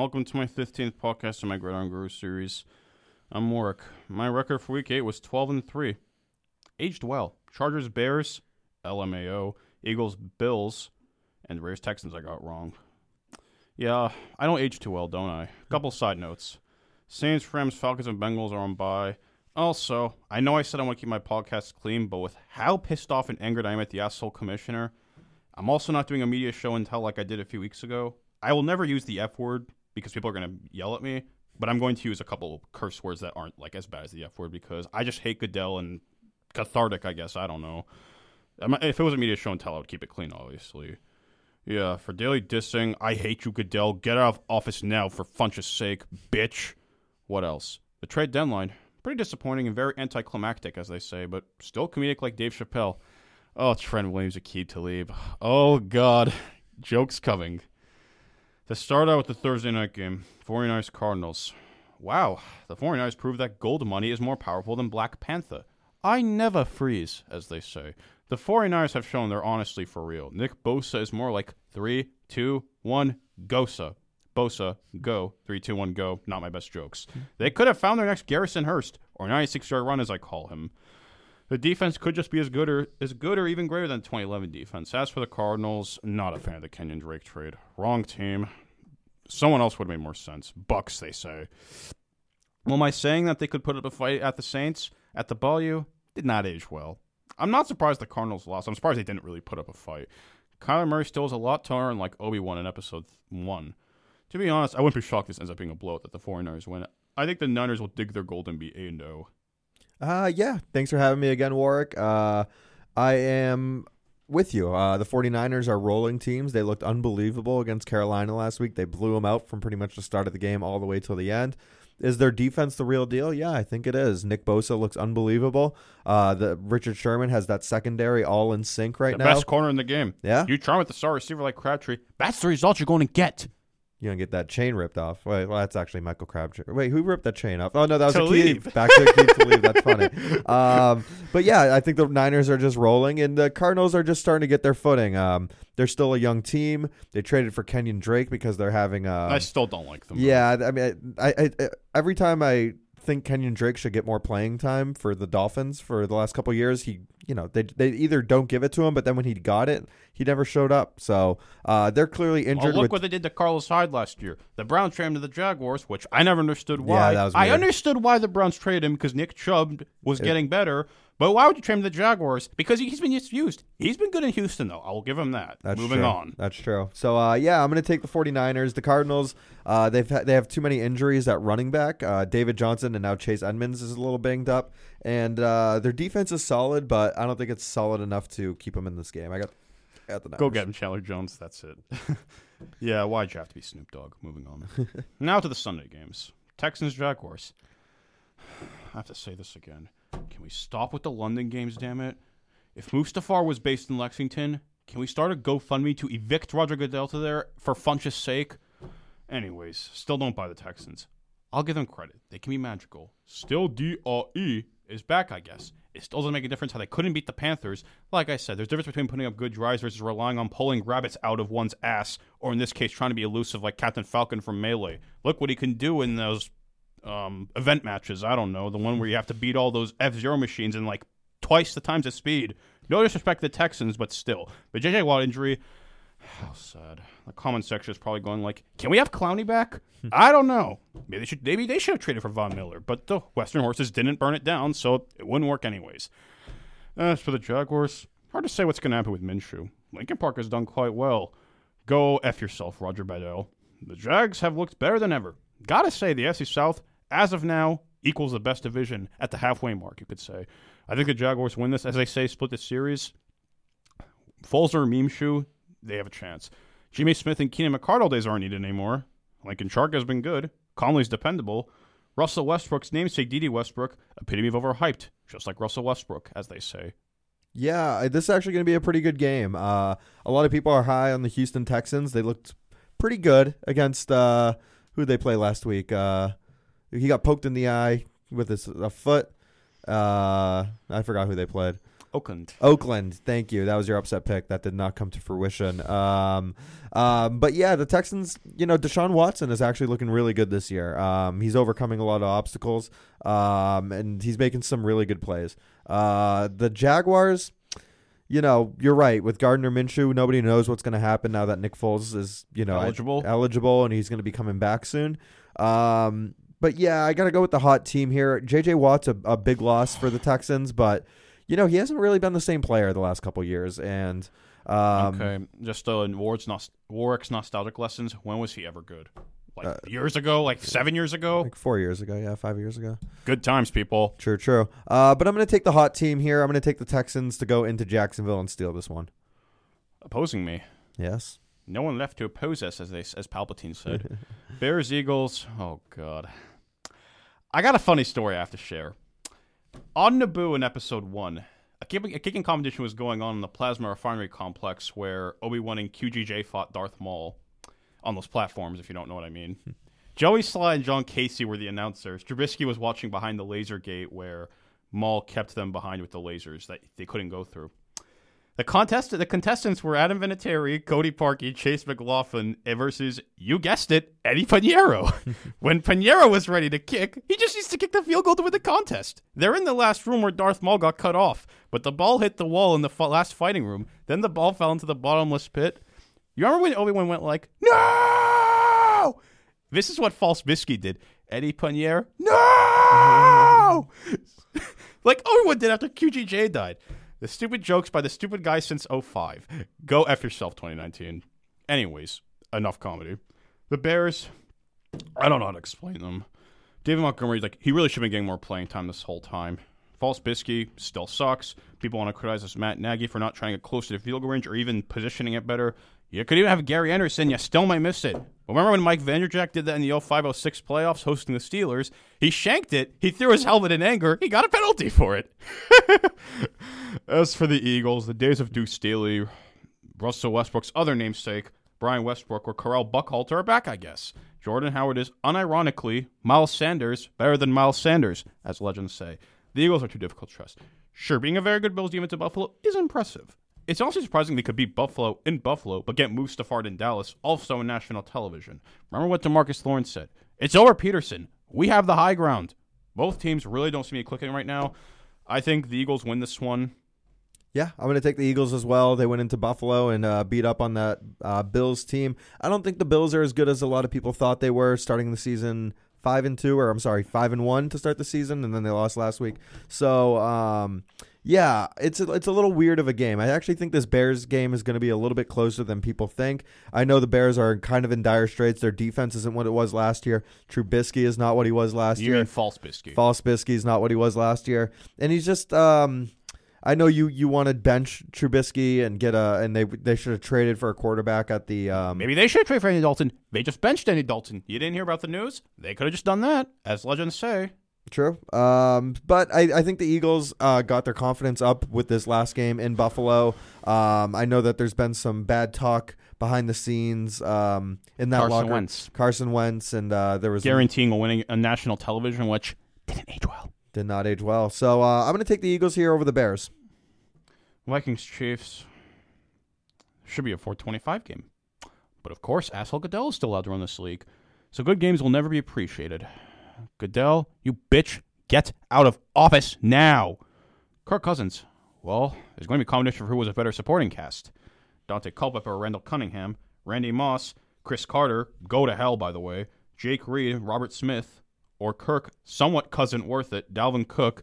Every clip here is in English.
Welcome to my 15th podcast in my Gridiron Guru series. I'm Warwick. My record for week 8 was 12 and 3. Aged well. Chargers, Bears, LMAO, Eagles, Bills, and Raiders, Texans I got wrong. Yeah, I don't age too well, don't I? Couple side notes. Saints, Rams, Falcons, and Bengals are on bye. Also, I know I said I want to keep my podcast clean, but with how pissed off and angered I am at the asshole commissioner, I'm also not doing a media show and tell like I did a few weeks ago. I will never use the F word because people are going to yell at me, but I'm going to use a couple curse words that aren't like as bad as the F word because I just hate Goodell and cathartic, I guess. I don't know. If it was a media show and tell, I would keep it clean, obviously. Yeah, for daily dissing, I hate you, Goodell. Get out of office now for Funch's sake, bitch. What else? The trade deadline. Pretty disappointing and very anticlimactic, as they say, but still comedic like Dave Chappelle. Oh, Trent Williams, Aqib Talib. Oh, God. Jokes coming. To start out with the Thursday night game, 49ers Cardinals. Wow, the 49ers proved that gold money is more powerful than Black Panther. I never freeze, as they say. The 49ers have shown they're honestly for real. Nick Bosa is more like 3, 2, 1, Gosa. Bosa, go. 3, 2, 1, go. Not my best jokes. They could have found their next Garrison Hearst, or 96 yard run as I call him. The defense could just be as good or as good or even greater than 2011 defense. As for the Cardinals, not a fan of the Kenyan Drake trade. Wrong team. Someone else would have made more sense. Bucks, they say. Well, am I saying that they could put up a fight at the Saints at the Bayou? Did not age well. I'm not surprised the Cardinals lost. I'm surprised they didn't really put up a fight. Kyler Murray still a lot to learn, like Obi Wan in episode one. To be honest, I wouldn't be shocked if this ends up being a blowout that the 49ers win. I think the Niners will dig their gold and be 8 0. Uh, yeah. Thanks for having me again, Warwick. Uh, I am with you. Uh, the 49ers are rolling teams. They looked unbelievable against Carolina last week. They blew them out from pretty much the start of the game all the way till the end. Is their defense the real deal? Yeah, I think it is. Nick Bosa looks unbelievable. Uh, the Richard Sherman has that secondary all in sync right the now. Best corner in the game. Yeah, you try with the star receiver like Crabtree. That's the result you're going to get you're gonna get that chain ripped off. Wait, well, that's actually Michael Crabtree. Wait, who ripped that chain off? Oh no, that was to Aqib. Back to to leave. That's funny. Um, but yeah, I think the Niners are just rolling, and the Cardinals are just starting to get their footing. Um, they're still a young team. They traded for Kenyan Drake because they're having. Uh, I still don't like them. Yeah, I mean, I, I, I every time I think Kenyan Drake should get more playing time for the Dolphins for the last couple years. He, you know, they they either don't give it to him, but then when he got it, he never showed up. So uh, they're clearly injured. Well, look with, what they did to Carlos Hyde last year. The Browns traded him to the Jaguars, which I never understood why. Yeah, that was. I understood why the Browns traded him because Nick Chubb was it, getting better. But why would you trade him to the Jaguars? Because he's been used. He's been good in Houston, though. I will give him that. That's Moving true. on. That's true. So, uh, yeah, I'm going to take the 49ers. The Cardinals, uh, they've ha- they have too many injuries at running back. Uh, David Johnson and now Chase Edmonds is a little banged up. And uh, their defense is solid, but I don't think it's solid enough to keep them in this game. I got, got the Niners. Go get him, Chandler Jones. That's it. yeah, why'd you have to be Snoop Dogg? Moving on. now to the Sunday games Texans, Jaguars. I have to say this again. Can we stop with the London games, damn it? If Mustafar was based in Lexington, can we start a GoFundMe to evict Roger Goodell to there for Funch's sake? Anyways, still don't buy the Texans. I'll give them credit. They can be magical. Still, DRE is back, I guess. It still doesn't make a difference how they couldn't beat the Panthers. Like I said, there's a difference between putting up good drives versus relying on pulling rabbits out of one's ass, or in this case, trying to be elusive like Captain Falcon from Melee. Look what he can do in those um, event matches. I don't know the one where you have to beat all those F Zero machines in like twice the times of speed. No disrespect to the Texans, but still, the JJ Watt injury. How sad. The comment section is probably going like, "Can we have Clowney back?" I don't know. Maybe they should. Maybe they should have traded for Von Miller, but the Western horses didn't burn it down, so it wouldn't work anyways. As for the Jaguars, hard to say what's going to happen with Minshew. Lincoln Park has done quite well. Go f yourself, Roger Bedell. The Jags have looked better than ever. Gotta say, the FC South as of now, equals the best division at the halfway mark, you could say. I think the Jaguars win this. As I say, split the series. Or Minshew, they have a chance. Jimmy Smith and Keenan McCardell days aren't needed anymore. Lincoln Shark has been good. Conley's dependable. Russell Westbrook's namesake, Dede Westbrook, epitome of overhyped, just like Russell Westbrook, as they say. Yeah, this is actually going to be a pretty good game. Uh, a lot of people are high on the Houston Texans. They looked pretty good against uh, who they play last week. Uh, he got poked in the eye with his a foot. Uh, I forgot who they played. Oakland. Oakland, thank you. That was your upset pick. That did not come to fruition. Um, um, but yeah, the Texans, you know, Deshaun Watson is actually looking really good this year. Um, he's overcoming a lot of obstacles, um, and he's making some really good plays. Uh, the Jaguars, you know, you're right. With Gardner Minshew, nobody knows what's going to happen now that Nick Foles is, you know, Eligible. eligible, and he's going to be coming back soon. Um, but yeah, I got to go with the hot team here. JJ Watt's a, a big loss for the Texans, but you know he hasn't really been the same player the last couple years. And um, okay, just uh, in Ward's Warwick's nostalgic lessons. When was he ever good? Like Uh, years ago, like seven years ago. like four years ago, yeah, five years ago. Good times, people. True, true. Uh, but I'm going to take the hot team here. I'm going to take the Texans to go into Jacksonville and steal this one. Opposing me. Yes. No one left to oppose us, as they as Palpatine said. Bears Eagles. Oh God. I got a funny story I have to share. On Naboo in Episode One, a kicking, a kicking competition was going on in the Plasma Refinery complex where Obi Wan and QGJ fought Darth Maul on those platforms. If you don't know what I mean. Hmm. Joey Sly and John Kasay were the announcers. Trubisky was watching behind the laser gate where Maul kept them behind with the lasers that they couldn't go through. The contest, the contestants were Adam Vinatieri, Cody Parkey, Chase McLaughlin versus, you guessed it, Eddie Piñeiro. when Piñeiro was ready to kick, he just needs to kick the field goal to win the contest. They're in the last room where Darth Maul got cut off, but the ball hit the wall in the f- last fighting room. Then the ball fell into the bottomless pit. You remember when Obi Wan went like, "No!" This is what False Bisky did. Eddie Piñeiro, no! like Obi Wan did after QGJ died. The stupid jokes by the stupid guy since 05. Go F yourself, 2019. Anyways, enough comedy. The Bears, I don't know how to explain them. David Montgomery, like, he really should have been getting more playing time this whole time. False Bisky still sucks. People want to criticize us Matt Nagy for not trying to get close to the field goal range or even positioning it better. You could even have Gary Anderson. You still might miss it. Remember when Mike Vanderjagt did that in the 0506 playoffs hosting the Steelers? He shanked it. He threw his helmet in anger. He got a penalty for it. As for the Eagles, the days of Deuce Staley, Russell Westbrook's other namesake, Brian Westbrook, or Correll Buckhalter are back, I guess. Jordan Howard is unironically Miles Sanders better than Miles Sanders, as legends say. The Eagles are too difficult to trust. Sure, being a very good Bills defense in Buffalo is impressive. It's also surprising they could beat Buffalo in Buffalo, but get Mustafard in Dallas, also on national television. Remember what Demarcus Lawrence said? It's over, Peterson. We have the high ground. Both teams really don't seem to be clicking right now. I think the Eagles win this one. Yeah, I'm going to take the Eagles as well. They went into Buffalo and uh, beat up on that uh, Bills team. I don't think the Bills are as good as a lot of people thought they were starting the season five and two, or I'm sorry, five and one to start the season, and then they lost last week. So, um, yeah, it's a, it's a little weird of a game. I actually think this Bears game is going to be a little bit closer than people think. I know the Bears are kind of in dire straits. Their defense isn't what it was last year. Trubisky is not what he was last You year. mean false biscuit? False Bisky is not what he was last year, and he's just. Um, I know you you wanted bench Trubisky and get a and they they should have traded for a quarterback at the um, Maybe they should trade for Andy Dalton. They just benched Andy Dalton. You didn't hear about the news? They could have just done that, as legends say. True. Um, but I, I think the Eagles uh, got their confidence up with this last game in Buffalo. Um, I know that there's been some bad talk behind the scenes um, in that Carson locker. Wentz. Carson Wentz, and uh, there was Guaranteeing a winning a national television, which didn't age well. did not age well. So uh, I'm going to take the Eagles here over the Bears. Vikings Chiefs should be a 425 game. But of course, asshole Goodell is still allowed to run this league. So good games will never be appreciated. Goodell, you bitch, get out of office now. Kirk Cousins. Well, there's going to be a competition for who was a better supporting cast. Daunte Culpepper Randall Cunningham, Randy Moss, Cris Carter, go to hell, by the way, Jake Reed, Robert Smith, or Kirk, somewhat cousin worth it, Dalvin Cook,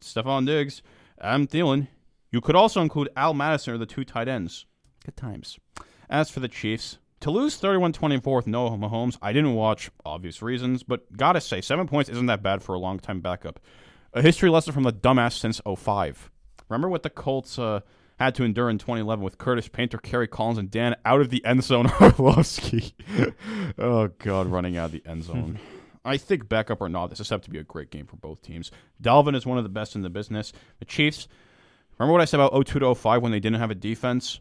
Stefon Diggs, Adam Thielen. You could also include Al Madison or the two tight ends. Good times. As for the Chiefs, to lose 31-24 with no Mahomes, I didn't watch, obvious reasons, but gotta say, seven points isn't that bad for a long-time backup. A history lesson from the dumbass since 05. Remember what the Colts uh, had to endure in 2011 with Curtis Painter, Kerry Collins, and Dan out of the end zone Orlovsky. oh, God, running out of the end zone. I think backup or not, this is set to be a great game for both teams. Dalvin is one of the best in the business. The Chiefs, remember what I said about 02 to 05 when they didn't have a defense?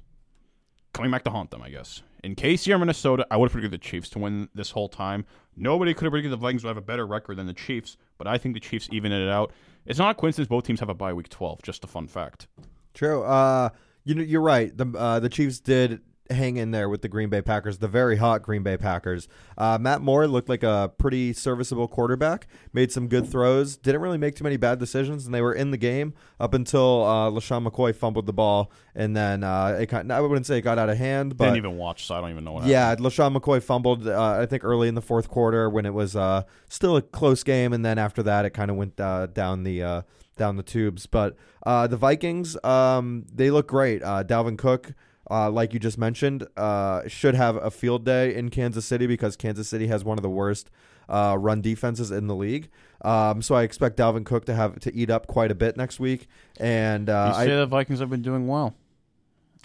Coming back to haunt them, I guess. In KC or Minnesota, I would have predicted the Chiefs to win this whole time. Nobody could have predicted the Vikings would have a better record than the Chiefs, but I think the Chiefs even it out. It's not a coincidence both teams have a bye week 12, just a fun fact. True. Uh, you know, you're right. The uh, the Chiefs did hang in there with the Green Bay Packers, the very hot Green Bay Packers. Uh, Matt Moore looked like a pretty serviceable quarterback. Made some good throws. Didn't really make too many bad decisions, and they were in the game up until uh, LeSean McCoy fumbled the ball, and then uh, it kind I wouldn't say it got out of hand, but Didn't even watch, so I don't even know what yeah, happened. LeSean McCoy fumbled, uh, I think, early in the fourth quarter when it was uh, still a close game, and then after that, it kind of went uh, down the uh, down the tubes. But uh, the Vikings, um, they look great. Uh, Dalvin Cook, uh, like you just mentioned, uh, should have a field day in Kansas City because Kansas City has one of the worst uh, run defenses in the league. Um, so I expect Dalvin Cook to have to eat up quite a bit next week. And You uh, say I, the Vikings have been doing well.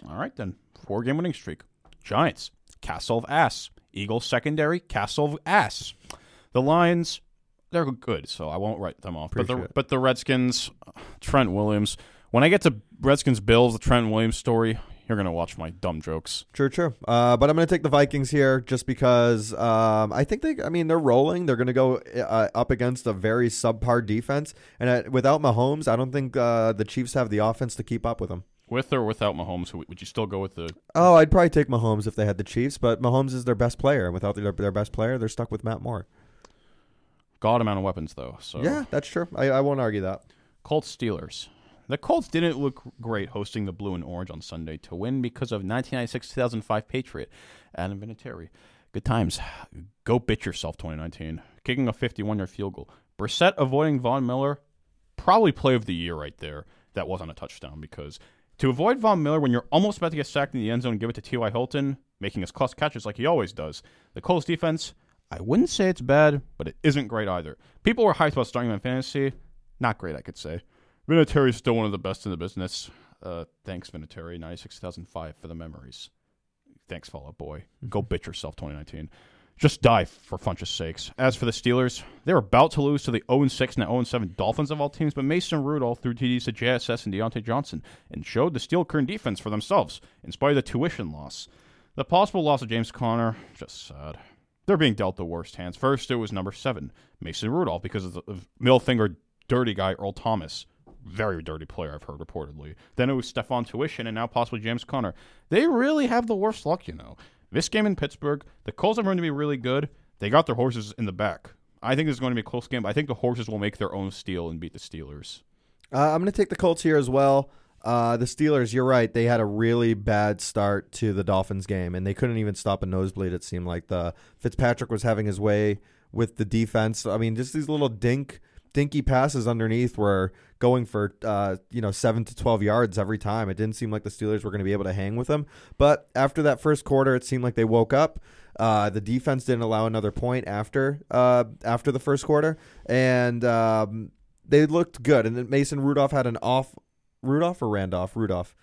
All right, then. Four game winning streak. Giants, Castle of Ass. Eagles secondary, Castle of Ass. The Lions, they're good, so I won't write them off. But the, but the Redskins, Trent Williams. When I get to Redskins Bills, the Trent Williams story, you're going to watch my dumb jokes. True, true. Uh, but I'm going to take the Vikings here just because um, I think they. I mean, they're rolling. They're going to go uh, up against a very subpar defense, and uh, without Mahomes, I don't think uh, the Chiefs have the offense to keep up with them. With or without Mahomes, would you still go with the Oh, I'd probably take Mahomes if they had the Chiefs, but Mahomes is their best player, without their, their best player, they're stuck with Matt Moore. god amount of weapons, though? So Yeah, that's true. I, I won't argue that. Colts Steelers. The Colts didn't look great hosting the blue and orange on Sunday to win because of 1996-2005 Patriot Adam Vinatieri. Good times. Go bitch yourself, 2019. Kicking a 51-yard field goal. Brissett avoiding Von Miller, probably play of the year right there. That wasn't a touchdown because to avoid Von Miller when you're almost about to get sacked in the end zone and give it to T.Y. Hilton, making his clutch catches like he always does. The Colts defense, I wouldn't say it's bad, but it isn't great either. People were hyped about starting him in fantasy. Not great, I could say. Vinatieri is still one of the best in the business. Uh, thanks, Vinatieri, 96 2005 for the memories. Thanks, Fall Out Boy. Go bitch yourself, 2019. Just die for fun's sakes. As for the Steelers, they're about to lose to the 0 6 and 0 7 Dolphins of all teams, but Mason Rudolph threw TDs to JSS and Diontae Johnson and showed the Steel Curtain defense for themselves, in spite of the tuition loss. The possible loss of James Conner, just sad. They're being dealt the worst hands. First, it was number seven, Mason Rudolph, because of the of middle finger dirty guy Earl Thomas. Very dirty player, I've heard reportedly. Then it was Stefan Tuition, and now possibly James Conner. They really have the worst luck, you know. This game in Pittsburgh, the Colts are going to be really good. They got their horses in the back. I think this is going to be a close game. But I think the horses will make their own steal and beat the Steelers. Uh, I'm going to take the Colts here as well. Uh, the Steelers, you're right. They had a really bad start to the Dolphins game, and they couldn't even stop a nosebleed. It seemed like the Fitzpatrick was having his way with the defense. I mean, just these little dink, dinky passes underneath were going for uh, you know seven to twelve yards every time. It didn't seem like the Steelers were going to be able to hang with them. But after that first quarter, it seemed like they woke up. Uh, the defense didn't allow another point after uh, after the first quarter, and um, they looked good. And Mason Rudolph had an off Rudolph or Randolph Rudolph.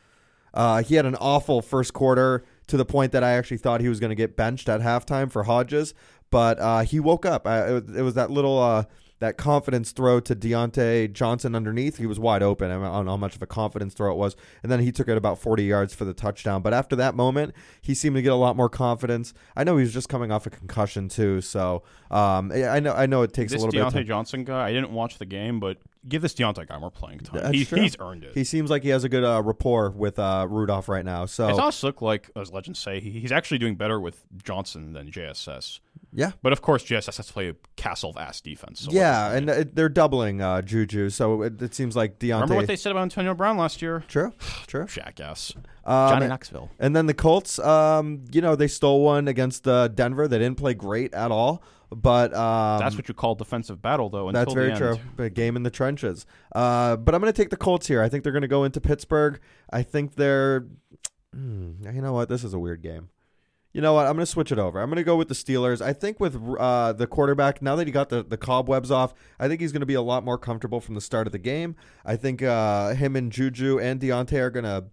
Uh, he had an awful first quarter to the point that I actually thought he was going to get benched at halftime for Hodges, but uh, he woke up. Uh, it, was, it was that little that confidence throw to Diontae Johnson underneath. He was wide open. I don't know how much of a confidence throw it was, and then he took it about 40 yards for the touchdown. But after that moment, he seemed to get a lot more confidence. I know he was just coming off a concussion too, so um, I know I know it takes This a little bit. Of Diontae. Johnson guy, I didn't watch the game, but give this Diontae guy more playing time. That's He, true. he's earned it. He seems like he has a good uh, rapport with uh, Rudolph right now. So It does look like, as legends say, he, he's actually doing better with Johnson than JSS. yeah, But of course, JSS has to play a castle of ass defense. So yeah, and point? uh, they're doubling uh, Juju, so it, it seems like Diontae. remember what they said about Antonio Brown last year? True, true. Jackass. Um, Johnny Knoxville. And then the Colts, um, you know, they stole one against uh, Denver. They didn't play great at all, but um, That's what you call defensive battle, though. Until that's very true. A game in the trenches. Uh, but I'm going to take the Colts here. I think they're going to go into Pittsburgh. I think they're. Hmm, you know what? This is a weird game. You know what? I'm going to switch it over. I'm going to go with the Steelers. I think with uh, the quarterback, now that he got the, the cobwebs off, I think he's going to be a lot more comfortable from the start of the game. I think uh, him and Juju and Diontae are going to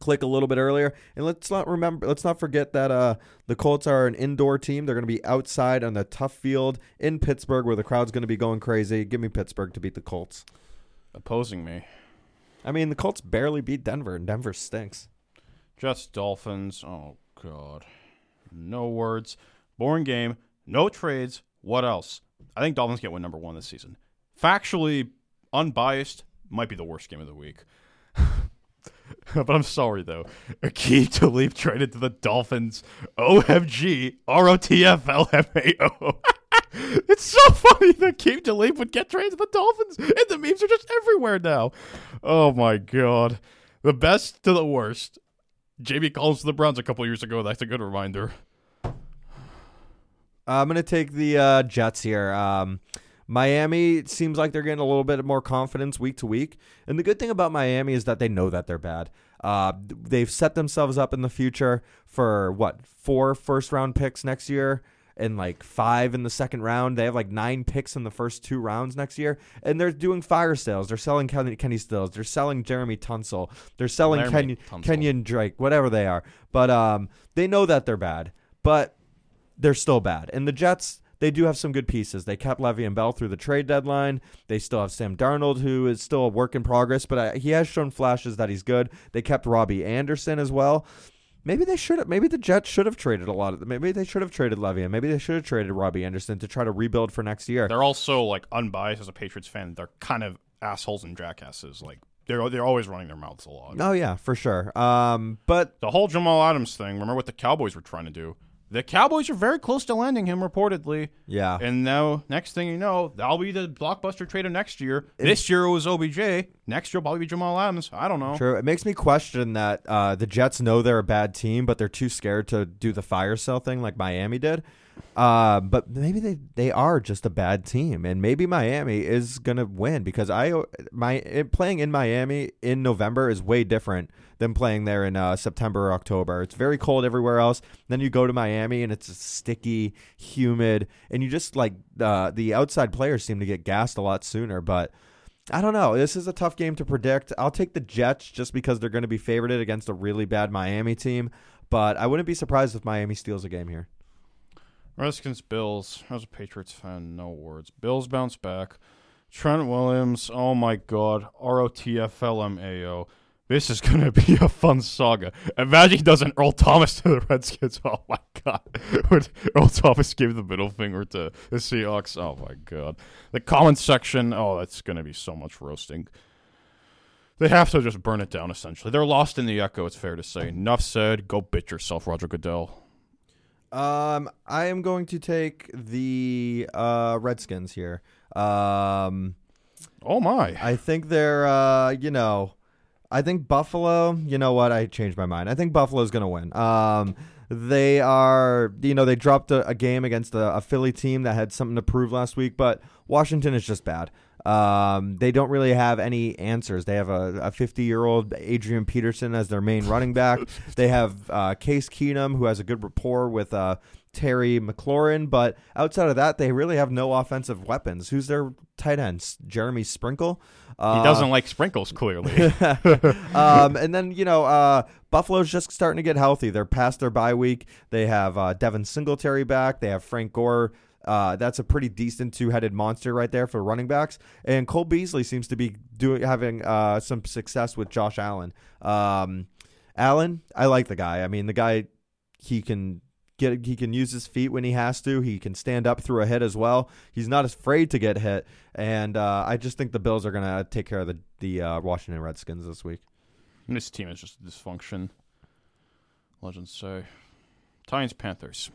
click a little bit earlier. And let's not remember, let's not forget that uh, the Colts are an indoor team. They're going to be outside on the tough field in Pittsburgh, where the crowd's going to be going crazy. Give me Pittsburgh to beat the Colts. Opposing me. I mean, the Colts barely beat Denver, and Denver stinks. Just Dolphins. Oh, God. No words. Boring game. No trades. What else? I think Dolphins get win number one this season. Factually, unbiased, might be the worst game of the week. but I'm sorry though. Aqib Talib traded to the Dolphins. OMG. ROTF LMAO. it's so funny that Aqib Talib would get traded to the Dolphins, and the memes are just everywhere now. Oh my god. The best to the worst. JB Collins to the Browns a couple years ago. That's a good reminder. I'm gonna take the uh, Jets here. Um, Miami seems like they're getting a little bit more confidence week to week, and the good thing about Miami is that they know that they're bad. Uh, they've set themselves up in the future for what four first round picks next year and like five in the second round. They have like nine picks in the first two rounds next year, and they're doing fire sales. They're selling Kenny, Kenny Stills. They're selling Jeremy Tunsil. They're selling Laramie Kenyan, Drake, whatever they are. But um, they know that they're bad, but they're still bad. And the Jets, they do have some good pieces. They kept Levy and Bell through the trade deadline. They still have Sam Darnold, who is still a work in progress, but uh, he has shown flashes that he's good. They kept Robbie Anderson as well. Maybe they should have. Maybe the Jets should have traded a lot of. Maybe they should have traded Levy, and maybe they should have traded Robbie Anderson to try to rebuild for next year. They're also like unbiased as a Patriots fan. They're kind of assholes and jackasses. Like they're they're always running their mouths a lot. Oh yeah, for sure. Um, but The whole Jamal Adams thing. Remember what the Cowboys were trying to do? The Cowboys are very close to landing him, reportedly. yeah, And now, next thing you know, that'll be the blockbuster trade of next year. this year it was OBJ. Next year probably be Jamal Adams. I don't know. True. It makes me question that uh, the Jets know they're a bad team, but they're too scared to do the fire sale thing like Miami did. Uh, but maybe they, they are just a bad team, and maybe Miami is gonna win because I my playing in Miami in November is way different than playing there in uh, September or October. It's very cold everywhere else. Then you go to Miami and it's sticky, humid, and you just like uh, the outside players seem to get gassed a lot sooner. But I don't know. This is a tough game to predict. I'll take the Jets just because they're going to be favorited against a really bad Miami team. But I wouldn't be surprised if Miami steals a game here. Redskins, Bills. As a Patriots fan, no words. Bills bounce back. Trent Williams. Oh my God. ROTFLMAO. This is going to be a fun saga. Imagine he doesn't Earl Thomas to the Redskins. Oh my God. When Earl Thomas gave the middle finger to the Seahawks. Oh my God. The comment section. Oh, that's going to be so much roasting. They have to just burn it down, essentially. They're lost in the echo, it's fair to say. Enough said. Go bitch yourself, Roger Goodell. Um, I am going to take the uh, Redskins here. Um, Oh my. I think they're, uh, you know, I think Buffalo. You know what? I changed my mind. I think Buffalo's going to win. Um, they are, you know, they dropped a, a game against a, a Philly team that had something to prove last week, but Washington is just bad. Um, they don't really have any answers. They have a 50 year old Adrian Peterson as their main running back. They have uh, Case Keenum, who has a good rapport with uh, Terry McLaurin, but outside of that, they really have no offensive weapons. Who's their tight end? Jeremy Sprinkle. Uh, He doesn't like sprinkles, clearly. um, and then you know, uh, Buffalo's just starting to get healthy. They're past their bye week. They have uh, Devin Singletary back. They have Frank Gore. Uh, that's a pretty decent two-headed monster right there for running backs. And Cole Beasley seems to be doing having uh, some success with Josh Allen. Um, Allen, I like the guy. I mean, the guy he can get he can use his feet when he has to. He can stand up through a hit as well. He's not afraid to get hit. And uh, I just think the Bills are gonna take care of the the uh, Washington Redskins this week. this team is just dysfunction. Legends say. Titans, Panthers.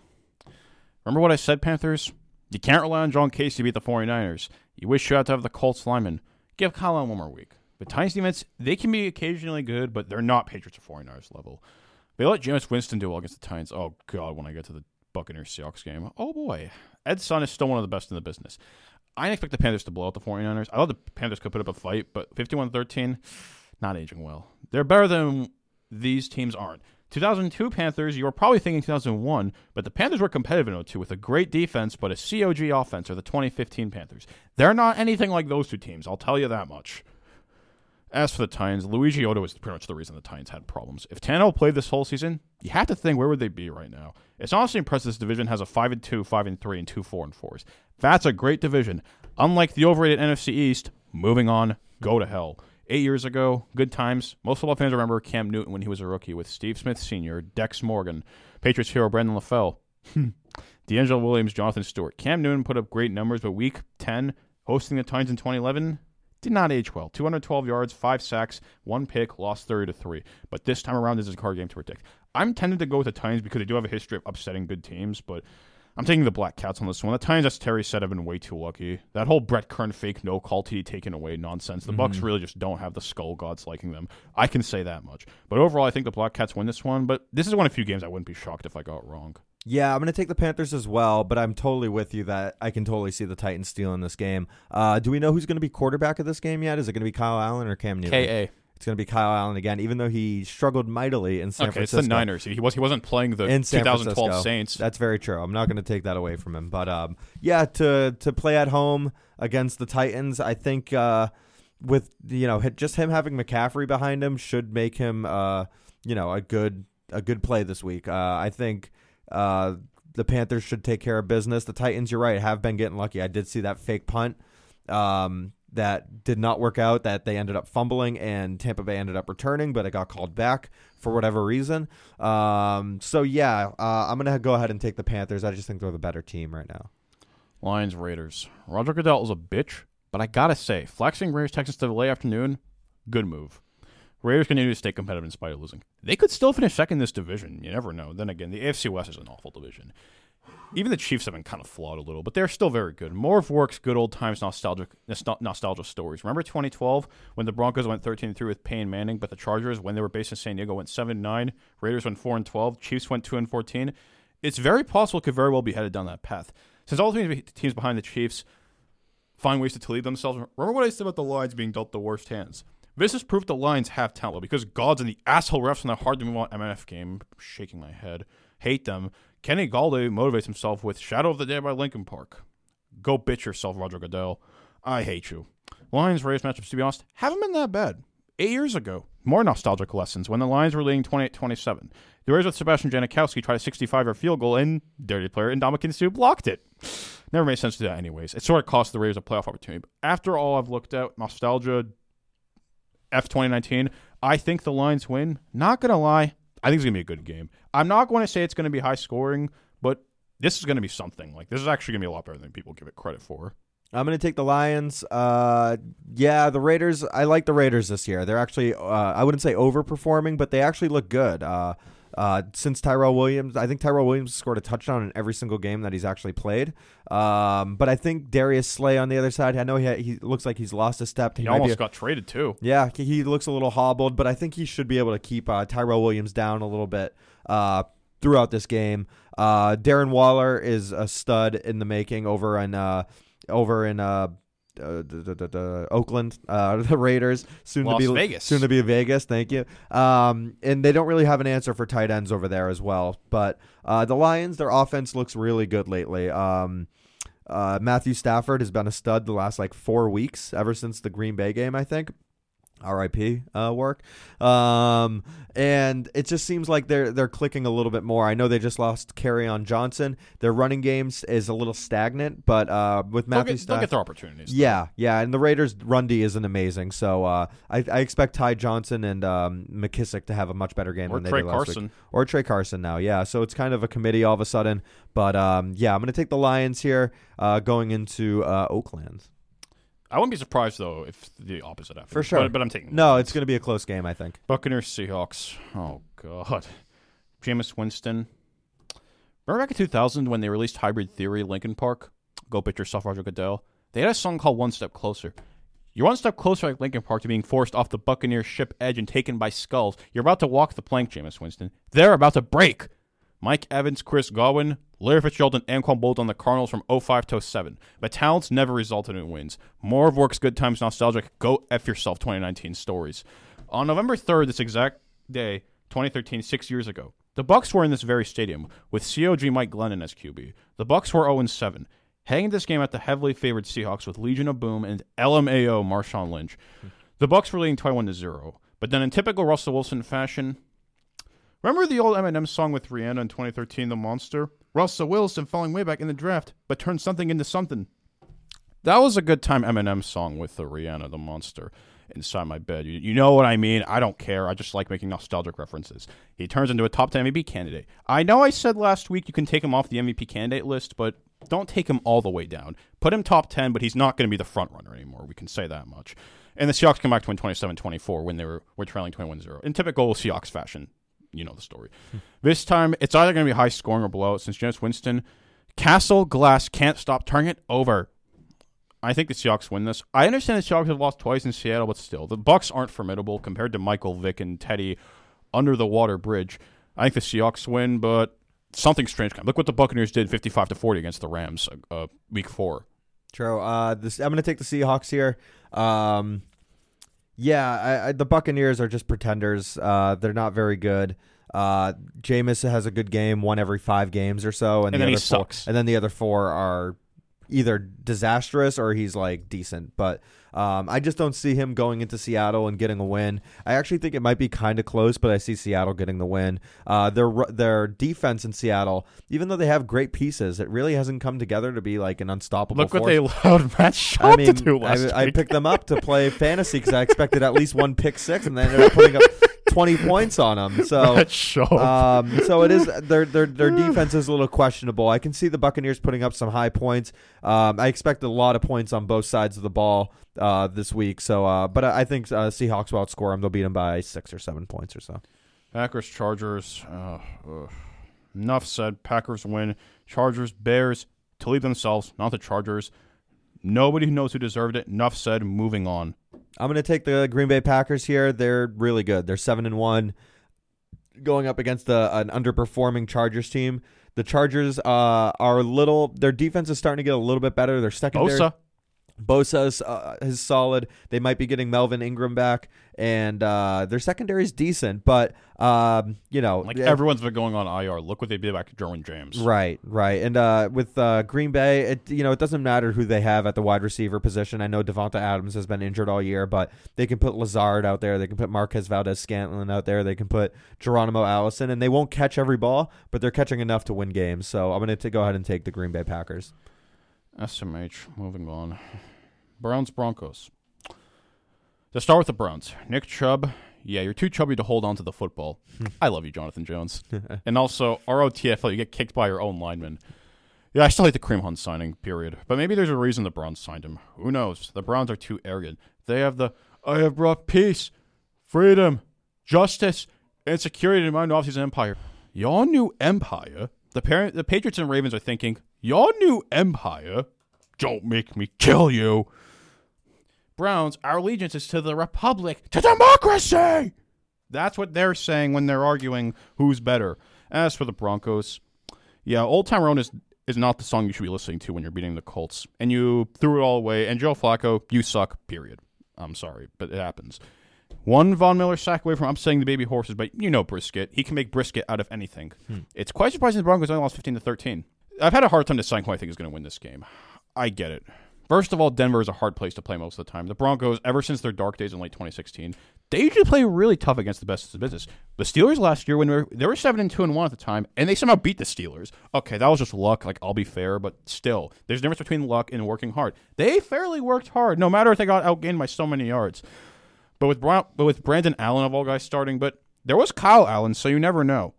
Remember what I said, Panthers? You can't rely on John Kasay to beat the 49ers. You wish you had to have the Colts lineman. Give Kyle Allen one more week. But Titans defense, they can be occasionally good, but they're not Patriots or 49ers level. They let Jameis Winston do well against the Titans. Oh, God, when I get to the Buccaneers Seahawks game. Oh, boy. Ed Son is still one of the best in the business. I didn't expect the Panthers to blow out the 49ers. I thought the Panthers could put up a fight, but 51 13, not aging well. They're better than these teams aren't. 2002 Panthers, you were probably thinking 2001, but the Panthers were competitive in 02 with a great defense, but a COG offense, or the 2015 Panthers. They're not anything like those two teams, I'll tell you that much. As for the Titans, Luigi Otto is pretty much the reason the Titans had problems. If Tannehill played this whole season, you have to think where would they be right now? It's honestly impressive this division has a 5 and 2, 5 and 3, and 2 4 and 4s. That's a great division. Unlike the overrated NFC East, moving on, go to hell. Eight years ago, good times. Most football fans remember Cam Newton when he was a rookie with Steve Smith Sr., Dex Morgan, Patriots hero Brandon LaFell, hmm, DeAngelo Williams, Jonathan Stewart. Cam Newton put up great numbers, but week 10, hosting the Titans in 2011, did not age well. 212 yards, five sacks, one pick, lost 30 to three. But this time around, this is a card game to predict. I'm tempted to go with the Titans because they do have a history of upsetting good teams, but I'm taking the Black Cats on this one. The Titans, as Terry said, have been way too lucky. That whole Brett Kern fake no call TD taken away nonsense. The Bucks really just don't have the skull gods liking them. I can say that much. But overall, I think the Black Cats win this one. But this is one of the few games I wouldn't be shocked if I got wrong. Yeah, I'm going to take the Panthers as well, but I'm totally with you that I can totally see the Titans stealing this game. Uh, do we know who's going to be quarterback of this game yet? Is it going to be Kyle Allen or Cam Newton? KA. It's going to be Kyle Allen again, even though he struggled mightily in San okay, Francisco. it's the Niners. He was he wasn't playing the in 2012 Francisco. Saints. That's very true. I'm not going to take that away from him, but um, yeah, to to play at home against the Titans, I think uh, with you know just him having McCaffrey behind him should make him uh, you know a good a good play this week. Uh, I think uh, the Panthers should take care of business. The Titans, you're right, have been getting lucky. I did see that fake punt. Um, that did not work out that they ended up fumbling and Tampa Bay ended up returning, but it got called back for whatever reason. Um, so yeah, uh, I'm gonna go ahead and take the Panthers. I just think they're the better team right now. Lions Raiders. Roger Goodell is a bitch, but I gotta say, flexing Raiders Texans to the late afternoon, good move. Raiders continue to stay competitive in spite of losing. They could still finish second in this division. You never know. Then again, the AFC West is an awful division. Even the Chiefs have been kind of flawed a little, but they're still very good. More of Work's good old times nostalgic nostal- nostalgia stories. Remember 2012 when the Broncos went 13 3 with Payne Manning, but the Chargers, when they were based in San Diego, went 7 9. Raiders went 4 and 12. Chiefs went 2 and 14. It's very possible it could very well be headed down that path. Since all the teams behind the Chiefs find ways to lead themselves. Remember what I said about the Lions being dealt the worst hands? This is proof the Lions have talent because gods and the asshole refs in the hard to move on MNF game, shaking my head, hate them. Kenny Golladay motivates himself with Shadow of the Day by Linkin Park. Go bitch yourself, Roger Goodell. I hate you. Lions Raiders matchups, to be honest, haven't been that bad. Eight years ago, more nostalgic lessons when the Lions were leading 28 27. The Raiders with Sebastian Janikowski tried a 65 yard field goal, and dirty player Ndamukong Suh blocked it. Never made sense to that, anyways. It sort of cost the Raiders a playoff opportunity. But after all I've looked at, nostalgia, F 2019, I think the Lions win. Not going to lie, I think it's to be a good game. I'm not going to say it's going to be high scoring, but this is going to be something. Like, this is actually going to be a lot better than people give it credit for. I'm going to take the Lions. Uh, yeah, the Raiders. I like the Raiders this year. They're actually, uh, I wouldn't say overperforming, but they actually look good. Uh, uh, since Tyrell Williams, I think Tyrell Williams scored a touchdown in every single game that he's actually played. Um, but I think Darius Slay on the other side, I know he, he looks like he's lost a step. He, be almost a- got traded, too. Yeah, he- he looks a little hobbled, but I think he should be able to keep uh, Tyrell Williams down a little bit uh, throughout this game. Uh, Darren Waller is a stud in the making over in uh, over in uh, the, the, the Oakland, uh, the Raiders, soon Las to be Vegas. soon to be Vegas. Thank you. Um, and they don't really have an answer for tight ends over there as well. But uh, the Lions, their offense looks really good lately. Um, uh, Matthew Stafford has been a stud the last like four weeks, ever since the Green Bay game, I think. R.I.P. Uh, work, um, and it just seems like they're they're clicking a little bit more. I know they just lost Kerryon Johnson. Their running games is a little stagnant, but uh, with They'll Matthew get, they'll Stafford, get their opportunities. yeah, yeah, and the Raiders' run D isn't amazing, so uh, I, I expect Ty Johnson and um, McKissic to have a much better game Or than they Trey did last week. Carson. or Tra Carson now. Yeah, so it's kind of a committee all of a sudden, but um, yeah, I'm gonna take the Lions here, uh, going into uh, Oakland. I wouldn't be surprised, though, if the opposite happened. For sure. But, but I'm taking No, it's gonna be a close game, I think. Buccaneers Seahawks. Oh God, Jameis Winston. Remember back in 2000 when they released Hybrid Theory, Linkin Park? Go pitch yourself, Roger Goodell. They had a song called One Step Closer. You're one step closer, like Linkin Park, to being forced off the Buccaneers ship edge and taken by skulls. You're about to walk the plank, Jameis Winston. They're about to break. Mike Evans, Chris Godwin, Larry Fitzgerald, and Anquan Bolt on the Cardinals from 05 to 07. But talents never resulted in wins. More of Work's Good Times Nostalgic, Go F Yourself 2019 stories. On November 3rd, this exact day, 2013, six years ago, the Bucks were in this very stadium with COG Mike Glennon as QB. The Bucks were 0-7, heading this game at the heavily favored Seahawks with Legion of Boom and LMAO Marshawn Lynch. The Bucks were leading 21-0, but then in typical Russell Wilson fashion, Remember the old Eminem song with Rihanna in 2013, The Monster? Russell Wilson falling way back in the draft, but turned something into something. That was a good time Eminem song with the Rihanna, The Monster, inside my bed. You, you know what I mean? I don't care. I just like making nostalgic references. He turns into a top 10 MVP candidate. I know I said last week you can take him off the MVP candidate list, but Don't take him all the way down. Put him top 10, but he's not going to be the front runner anymore. We can say that much. And the Seahawks come back to win 27-24 when they were, were trailing 21-0. In typical Seahawks fashion, you know the story. this time, it's either going to be high scoring or blowout since Jameis Winston, Castle Glass can't stop turning it over. I think the Seahawks win this. I understand the Seahawks have lost twice in Seattle, but still, the Bucks aren't formidable compared to Michael Vick and Teddy under the water bridge. I think the Seahawks win, but something strange. Look what the Buccaneers did, fifty-five to forty against the Rams, uh, week four. True. Uh, this, I'm going to take the Seahawks here. Um, yeah, I, I, the Buccaneers are just pretenders. Uh, they're not very good. Uh, Jameis has a good game, one every five games or so, And the then he four, sucks. and then the other four are either disastrous or he's like decent. But um, I just don't see him going into Seattle and getting a win. I actually think it might be kind of close, but I see Seattle getting the win. Uh, their their defense in Seattle, even though they have great pieces, it really hasn't come together to be like an unstoppable. Look what force. they allowed Matt Schaub I mean, to do last I, I picked them up to play fantasy because I expected at least one pick six, and they ended up putting up twenty points on them. So, um, so it is their their their defense is a little questionable. I can see the Buccaneers putting up some high points. Um, I expect a lot of points on both sides of the ball uh, this week. So, uh, but I think uh, Seahawks will outscore them. They'll beat them by six or seven points or so. Packers, Chargers. Uh. Enough said. Packers win. Chargers, Bears to leave themselves, not the Chargers. Nobody who knows who deserved it. Enough said. Moving on. I'm going to take the Green Bay Packers here. They're really good. They're seven and one, going up against an underperforming Chargers team. The Chargers uh, are a little. Their defense is starting to get a little bit better. Their secondary, Bosa. Bosa is, uh, is solid. They might be getting Melvin Ingram back, and uh, their secondary is decent. But um, you know, Like uh, everyone's been going on IR. Look what they did back to Derwin James. Right, right, and uh, with uh, Green Bay, it you know it doesn't matter who they have at the wide receiver position. I know Davante Adams has been injured all year, but they can put Lazard out there, they can put Marquez Valdes Scantling out there, they can put Geronimo Allison, and they won't catch every ball, but they're catching enough to win games. So I'm going to go ahead and take the Green Bay Packers. SMH. Moving on. Browns, Broncos. To start with the Browns, Nick Chubb. Yeah, you're too chubby to hold on to the football. I love you, Jonathan Jones. and also, ROTFL, you get kicked by your own lineman. Yeah, I still hate the Kareem Hunt signing, period. But maybe there's a reason the Browns signed him. Who knows? The Browns are too arrogant. They have the, I have brought peace, freedom, justice, and security to my new offseason empire. Your new empire? The, parent, the Patriots and Ravens are thinking, your new empire? Don't make me kill you. Browns, our allegiance is to the republic, to democracy. That's what they're saying when they're arguing who's better. As for the Broncos, yeah, Old Town Road is is not the song you should be listening to when you're beating the Colts. And you threw it all away. And Joe Flacco, you suck. Period. I'm sorry, but it happens. One Von Miller sack away from upsetting the baby horses, but you know brisket. He can make brisket out of anything. Hmm. It's quite surprising the Broncos only lost 15 to 13. I've had a hard time deciding who I think is going to win this game. I get it. First of all, Denver is a hard place to play most of the time. The Broncos, ever since their dark days in late 2016, they usually play really tough against the best of the business. The Steelers last year, when they were, they were seven and two and one at the time, and they somehow beat the Steelers. Okay, that was just luck. Like I'll be fair, but still, there's a difference between luck and working hard. They fairly worked hard, no matter if they got outgained by so many yards. But with Brown, but with Brandon Allen of all guys starting, but there was Kyle Allen, so you never know.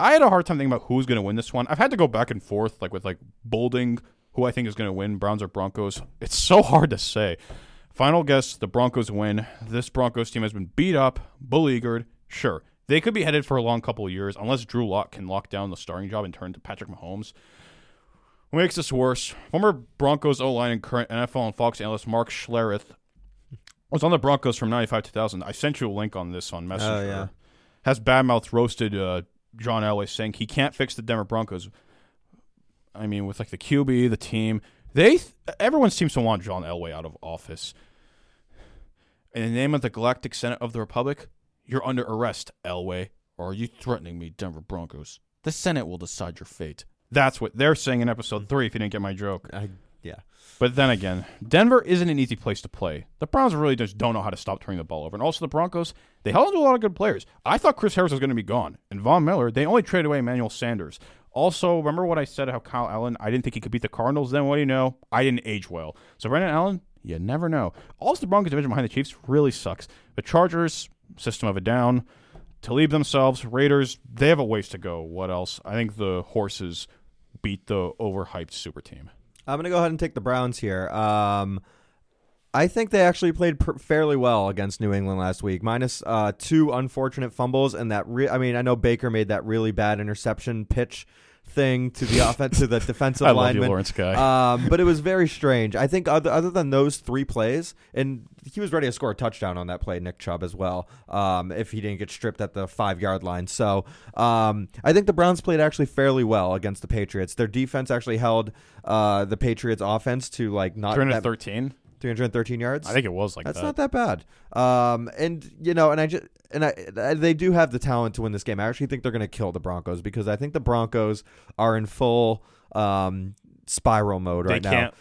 I had a hard time thinking about who's going to win this one. I've had to go back and forth, like with like Bolding, who I think is going to win, Browns or Broncos. It's so hard to say. Final guess: the Broncos win. This Broncos team has been beat up, beleaguered. Sure, they could be headed for a long couple of years unless Drew Lock can lock down the starting job and turn to Patrick Mahomes. What makes this worse? Former Broncos O line and current NFL and Fox analyst Mark Schlereth was on the Broncos from '95 to 2000. I sent you a link on this on Messenger. Oh, yeah. Has badmouth roasted uh, John Elway, saying he can't fix the Denver Broncos. I mean, with like the QB, the team, they everyone seems to want John Elway out of office. In the name of the Galactic Senate of the Republic, you're under arrest, Elway. Or are you threatening me, Denver Broncos? The Senate will decide your fate. That's what they're saying in episode three. If you didn't get my joke. I, yeah. But then again, Denver isn't an easy place to play. The Browns really just don't know how to stop turning the ball over. And also the Broncos, they held on to a lot of good players. I thought Chris Harris was going to be gone. And Von Miller, they only traded away Emmanuel Sanders. Also, remember what I said how Kyle Allen, I didn't think he could beat the Cardinals. Then what do you know? I didn't age well. So Brandon Allen, you never know. Also, the Broncos division behind the Chiefs really sucks. The Chargers, system of a down. Talib themselves, Raiders, they have a ways to go. What else? I think the horses beat the overhyped super team. I'm going to go ahead and take the Browns here. Um, I think they actually played pr- fairly well against New England last week, minus uh, two unfortunate fumbles and that. Re- I mean, I know Baker made that really bad interception pitch thing to the offense to the defensive I love you. Lawrence guy. Um, but it was very strange. I think other other than those three plays, and he was ready to score a touchdown on that play, Nick Chubb as well. Um, if he didn't get stripped at the five yard line, so um, I think the Browns played actually fairly well against the Patriots. Their defense actually held uh, the Patriots' offense to like not that 313. 313 yards. I think it was like that. That's that. not that bad. Um, and you know, and I just and I, they do have the talent to win this game. I actually think they're going to kill the Broncos because I think the Broncos are in full um spiral mode they right now. can't.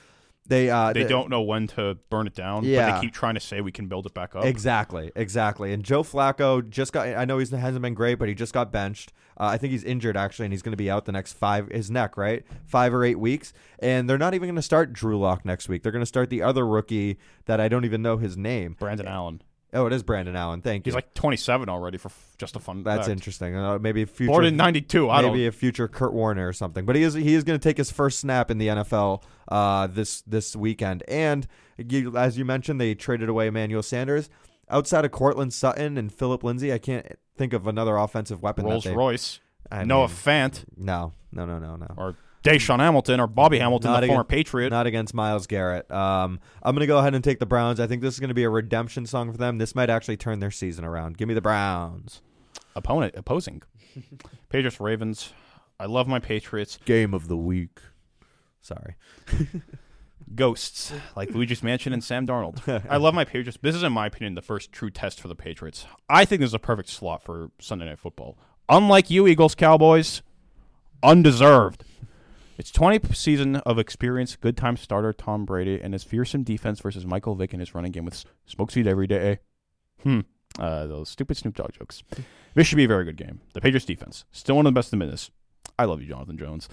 They uh They don't know when to burn it down. But Yeah. they keep trying to say we can build it back up. Exactly, exactly. And Joe Flacco just got. I know he hasn't been great, but he just got benched. Uh, I think he's injured actually, and he's going to be out the next five. His neck, right? Five or eight weeks. And they're not even going to start Drew Lock next week. They're going to start the other rookie that I don't even know his name. Brandon Allen. Oh, it is Brandon Allen. Thank you. He's like 27 already for f- just a fun. That's fact. interesting. Uh, maybe a future. Born in 92. I maybe don't. a future Kurt Warner or something. But he is he is going to take his first snap in the NFL uh, this this weekend. And you, as you mentioned, they traded away Emmanuel Sanders. Outside of Courtland Sutton and Phillip Lindsay, I can't think of another offensive weapon. Rolls that they, Royce. I Noah mean, Fant no, no, no, no, no. or DaeSean Hamilton or Bobby Hamilton, Not the again- former Patriot. Not against Myles Garrett. Um, I'm going to go ahead and take the Browns. I think this is going to be a redemption song for them. This might actually turn their season around. Give me the Browns. Opponent opposing. Patriots Ravens. I love my Patriots. Game of the week. Sorry. Ghosts like Luigi's Mansion and Sam Darnold. I love my Patriots. This is, in my opinion, the first true test for the Patriots. I think this is a perfect slot for Sunday Night Football. Unlike you, Eagles Cowboys, undeserved. It's 20 season of experience, good time starter Tom Brady and his fearsome defense versus Michael Vick and his running game with smoke seed every day. Hmm. Uh, those stupid Snoop Dogg jokes. This should be a very good game. The Patriots defense, still one of the best in the business. I love you, Jonathan Jones.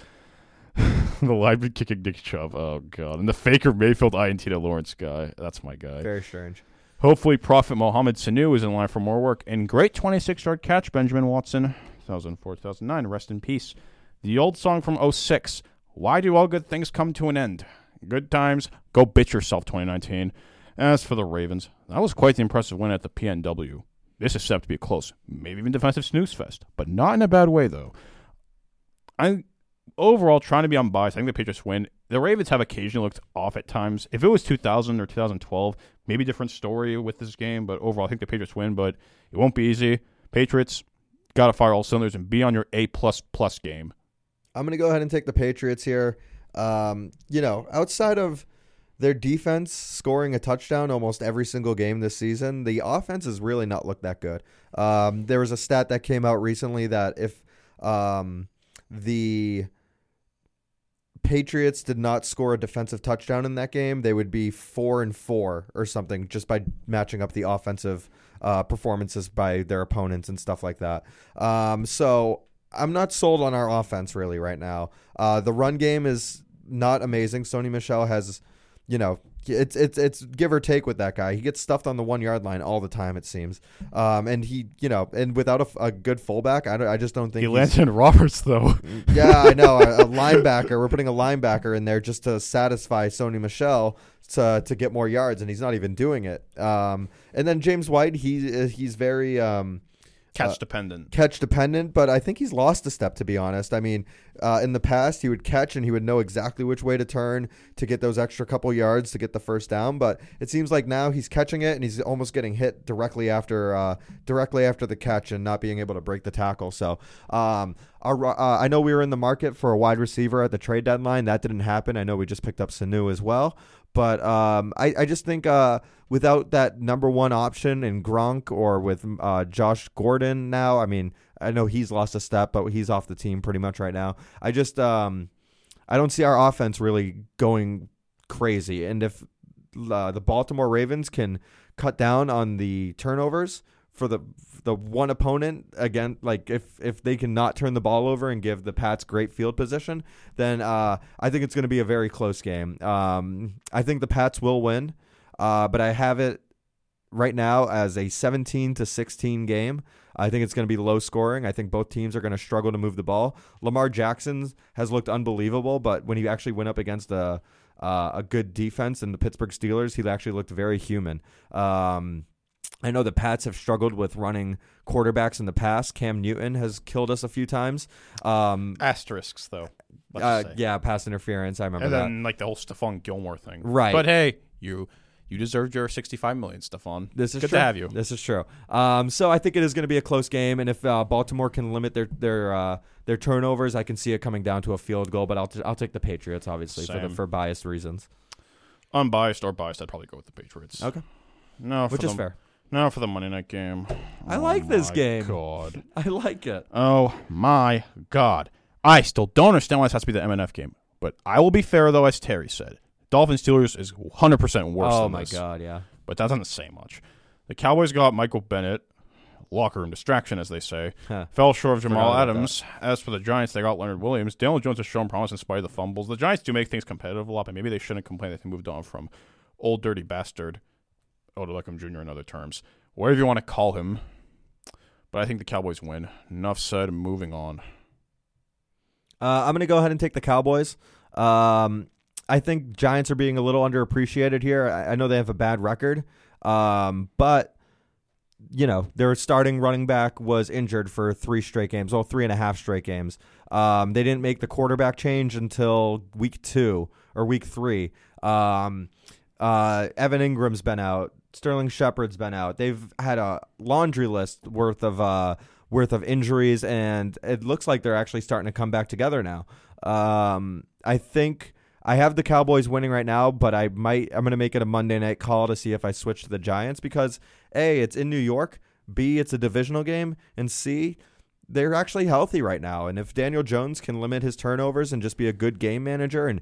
the lineman kicking Nick Chubb. Oh god. And the faker Mayfield INT to Lawrence guy. That's my guy. Very strange. Hopefully Prophet Mohamed Sanu is in line for more work. And great 26 yard catch, Benjamin Watson. 2004 2009. Rest in peace. The old song from 06. Why do all good things come to an end? Good times. Go bitch yourself 2019. As for the Ravens, that was quite the impressive win at the PNW. This is set to be a close, maybe even defensive snooze fest, but not in a bad way though. I overall trying to be unbiased. I think the Patriots win. The Ravens have occasionally looked off at times. If it was 2000 or 2012, maybe different story with this game. But overall, I think the Patriots win. But it won't be easy. Patriots got to fire all cylinders and be on your A plus plus game. I'm going to go ahead and take the Patriots here. Um, you know, outside of their defense scoring a touchdown almost every single game this season, the offense has really not looked that good. Um, there was a stat that came out recently that if um, the Patriots did not score a defensive touchdown in that game, they would be four and four or something just by matching up the offensive uh, performances by their opponents and stuff like that. Um, so I'm not sold on our offense really right now. Uh, the run game is not amazing. Sony Michel has, you know, it's it's it's give or take with that guy. He gets stuffed on the one yard line all the time. It seems, um, and he, you know, and without a, a good fullback, I, don't, I just don't think Elandon Roberts though. yeah, I know. A, a linebacker. We're putting a linebacker in there just to satisfy Sony Michel to to get more yards, and he's not even doing it. Um, and then James White, he he's very um, Catch dependent. catch dependent, but I think he's lost a step to be honest. I mean, uh, in the past he would catch and he would know exactly which way to turn to get those extra couple yards to get the first down, but it seems like now he's catching it and he's almost getting hit directly after uh, directly after the catch and not being able to break the tackle. So, um, our, uh, I know we were in the market for a wide receiver at the trade deadline. That didn't happen. I know we just picked up Sanu as well. But um, I, I just think uh, without that number one option in Gronk or with uh, Josh Gordon now, I mean, I know he's lost a step, but he's off the team pretty much right now. I just um, I don't see our offense really going crazy. And if uh, the Baltimore Ravens can cut down on the turnovers for the the one opponent again like if if they can not turn the ball over and give the Pats great field position then uh, I think it's going to be a very close game um, I think the Pats will win uh, but I have it right now as a 17 to 16 game I think it's going to be low scoring. I think both teams are going to struggle to move the ball. Lamar Jackson has looked unbelievable, but when he actually went up against a uh, a good defense in the Pittsburgh Steelers, he actually looked very human. Um, I know the Pats have struggled with running quarterbacks in the past. Cam Newton has killed us a few times. Um, Asterisks, though. uh, yeah, pass interference. I remember And that. then, like, the whole Stephon Gilmore thing. Right. But hey, you you deserved your 65 million, Stephon. This is Good true. to have you. This is true. Um, so I think it is going to be a close game, and if uh, Baltimore can limit their their uh, their turnovers, I can see it coming down to a field goal. But I'll t- I'll take the Patriots, obviously, for the, Same. for biased reasons. Unbiased or biased, I'd probably go with the Patriots. Okay, No, for which is fair. Now for the Monday night game. I Oh like this oh my game. God. I like it. Oh my God. I still don't understand why this has to be the MNF game. But I will be fair though, as Terry said. Dolphins Steelers is 100 percent worse. oh than my this, god, yeah. But that doesn't say much. The Cowboys got Michael Bennett, locker room distraction, as they say. Huh. Fell short of Jamal Adams. As for the Giants, they got Leonard Williams. Daniel Jones has shown promise in spite of the fumbles. The Giants do make things competitive a lot, but maybe they shouldn't complain that they moved on from old dirty bastard Odell Beckham Jr. in other terms, whatever you want to call him. But I think the Cowboys win. Enough said. Moving on. Uh, I'm going to go ahead and take the Cowboys. Um, I think Giants are being a little underappreciated here. I, I know they have a bad record, um, but you know their starting running back was injured for three straight games, well, three and a half straight games. Um, they didn't make the quarterback change until week two or week three. Um, uh, Evan Engram's been out. Sterling Shepard's been out. They've had a laundry list worth of uh, worth of injuries, and it looks like they're actually starting to come back together now. Um, I think I have the Cowboys winning right now, but I might I'm going to make it a Monday night call to see if I switch to the Giants because a it's in New York, b it's a divisional game, and c they're actually healthy right now. And if Daniel Jones can limit his turnovers and just be a good game manager and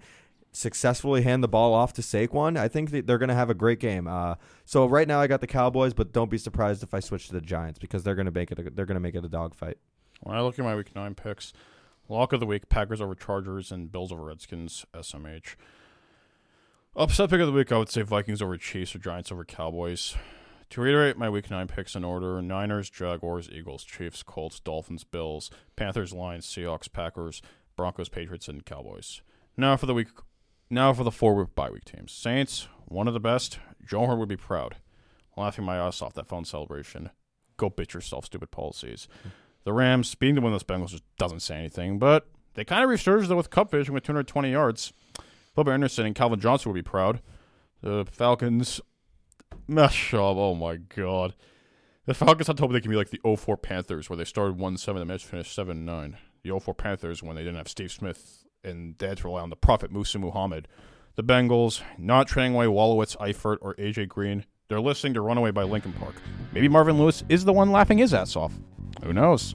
successfully hand the ball off to Saquon, I think they're going to have a great game. Uh, so right now I got the Cowboys, but don't be surprised if I switch to the Giants because they're going to make it. A, they're going to make it a dogfight. When I look at my week nine picks, lock of the week: Packers over Chargers and Bills over Redskins. SMH. Upset pick of the week: I would say Vikings over Chiefs or Giants over Cowboys. To reiterate my week nine picks in order: Niners, Jaguars, Eagles, Chiefs, Colts, Dolphins, Bills, Panthers, Lions, Seahawks, Packers, Broncos, Patriots, and Cowboys. Now for the week. Now for the four bye week teams: Saints, one of the best. Joe Horn would be proud. Laughing my ass off that phone celebration. Go bitch yourself, stupid policies. The Rams beating the winless Bengals just doesn't say anything, but they kind of resurged though with Kupp vision with 220 yards. Flipper Anderson and Calvin Johnson would be proud. The Falcons mess up. Oh my god. The Falcons to hope they can be like the 04 Panthers where they started 1 7 and finished 7 9. The 04 Panthers when they didn't have Steve Smith and to rely on the prophet Muhsin Muhammad. The Bengals not trading away Wallowitz, Eifert, or AJ Green. They're listening to Runaway by Linkin Park. Maybe Marvin Lewis is the one laughing his ass off. Who knows?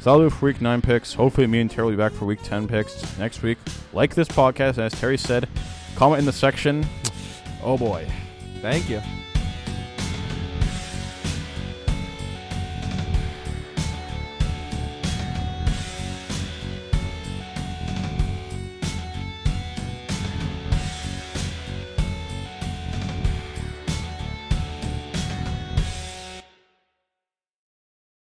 So do for week nine picks. Hopefully, me and Terry will be back for week 10 picks next week. Like this podcast, as Terry said, comment in the section. Oh boy. Thank you.